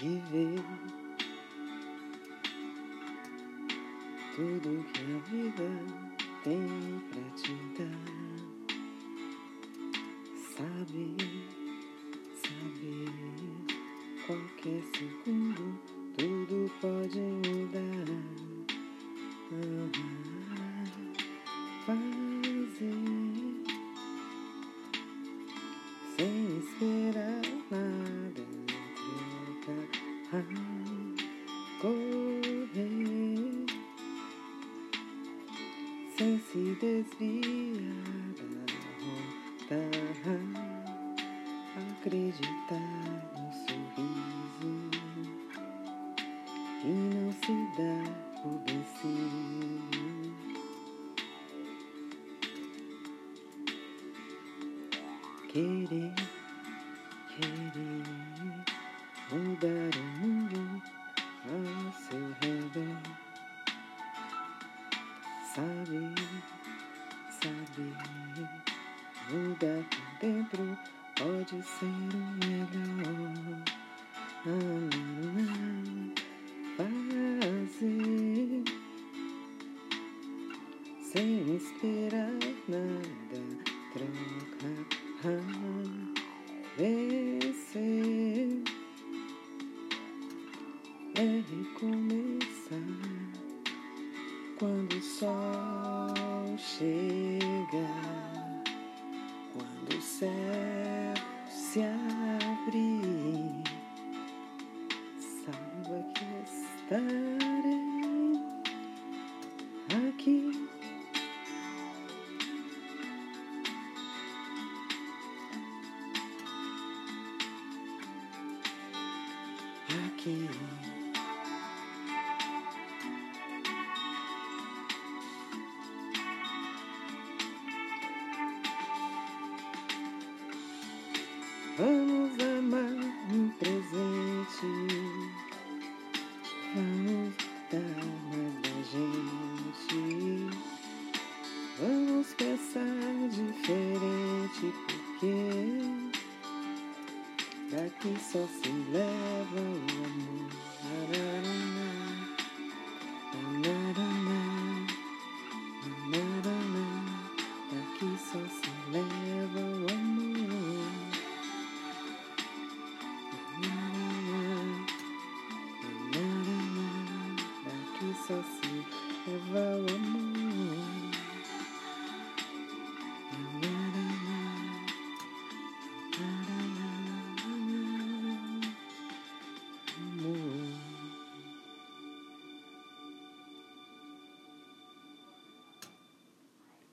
viver tudo que a vida tem pra te dar. Sabe, sabe, qualquer segundo tudo pode mudar. Fazer sem esperar sem se desviar da rota. Acreditar no sorriso e não se dar por vencido. Querer, querer mudar o mundo ao seu redor. Saber, saber mudar por dentro pode ser o melhor. Ah, fazer sem esperar nada troca. Ah, quando o sol chega, quando o céu se abre, saiba que estarei aqui. Aqui. Vamos amar um presente. Vamos dar mais da gente. Vamos pensar diferente, porque daqui só se leva o amor.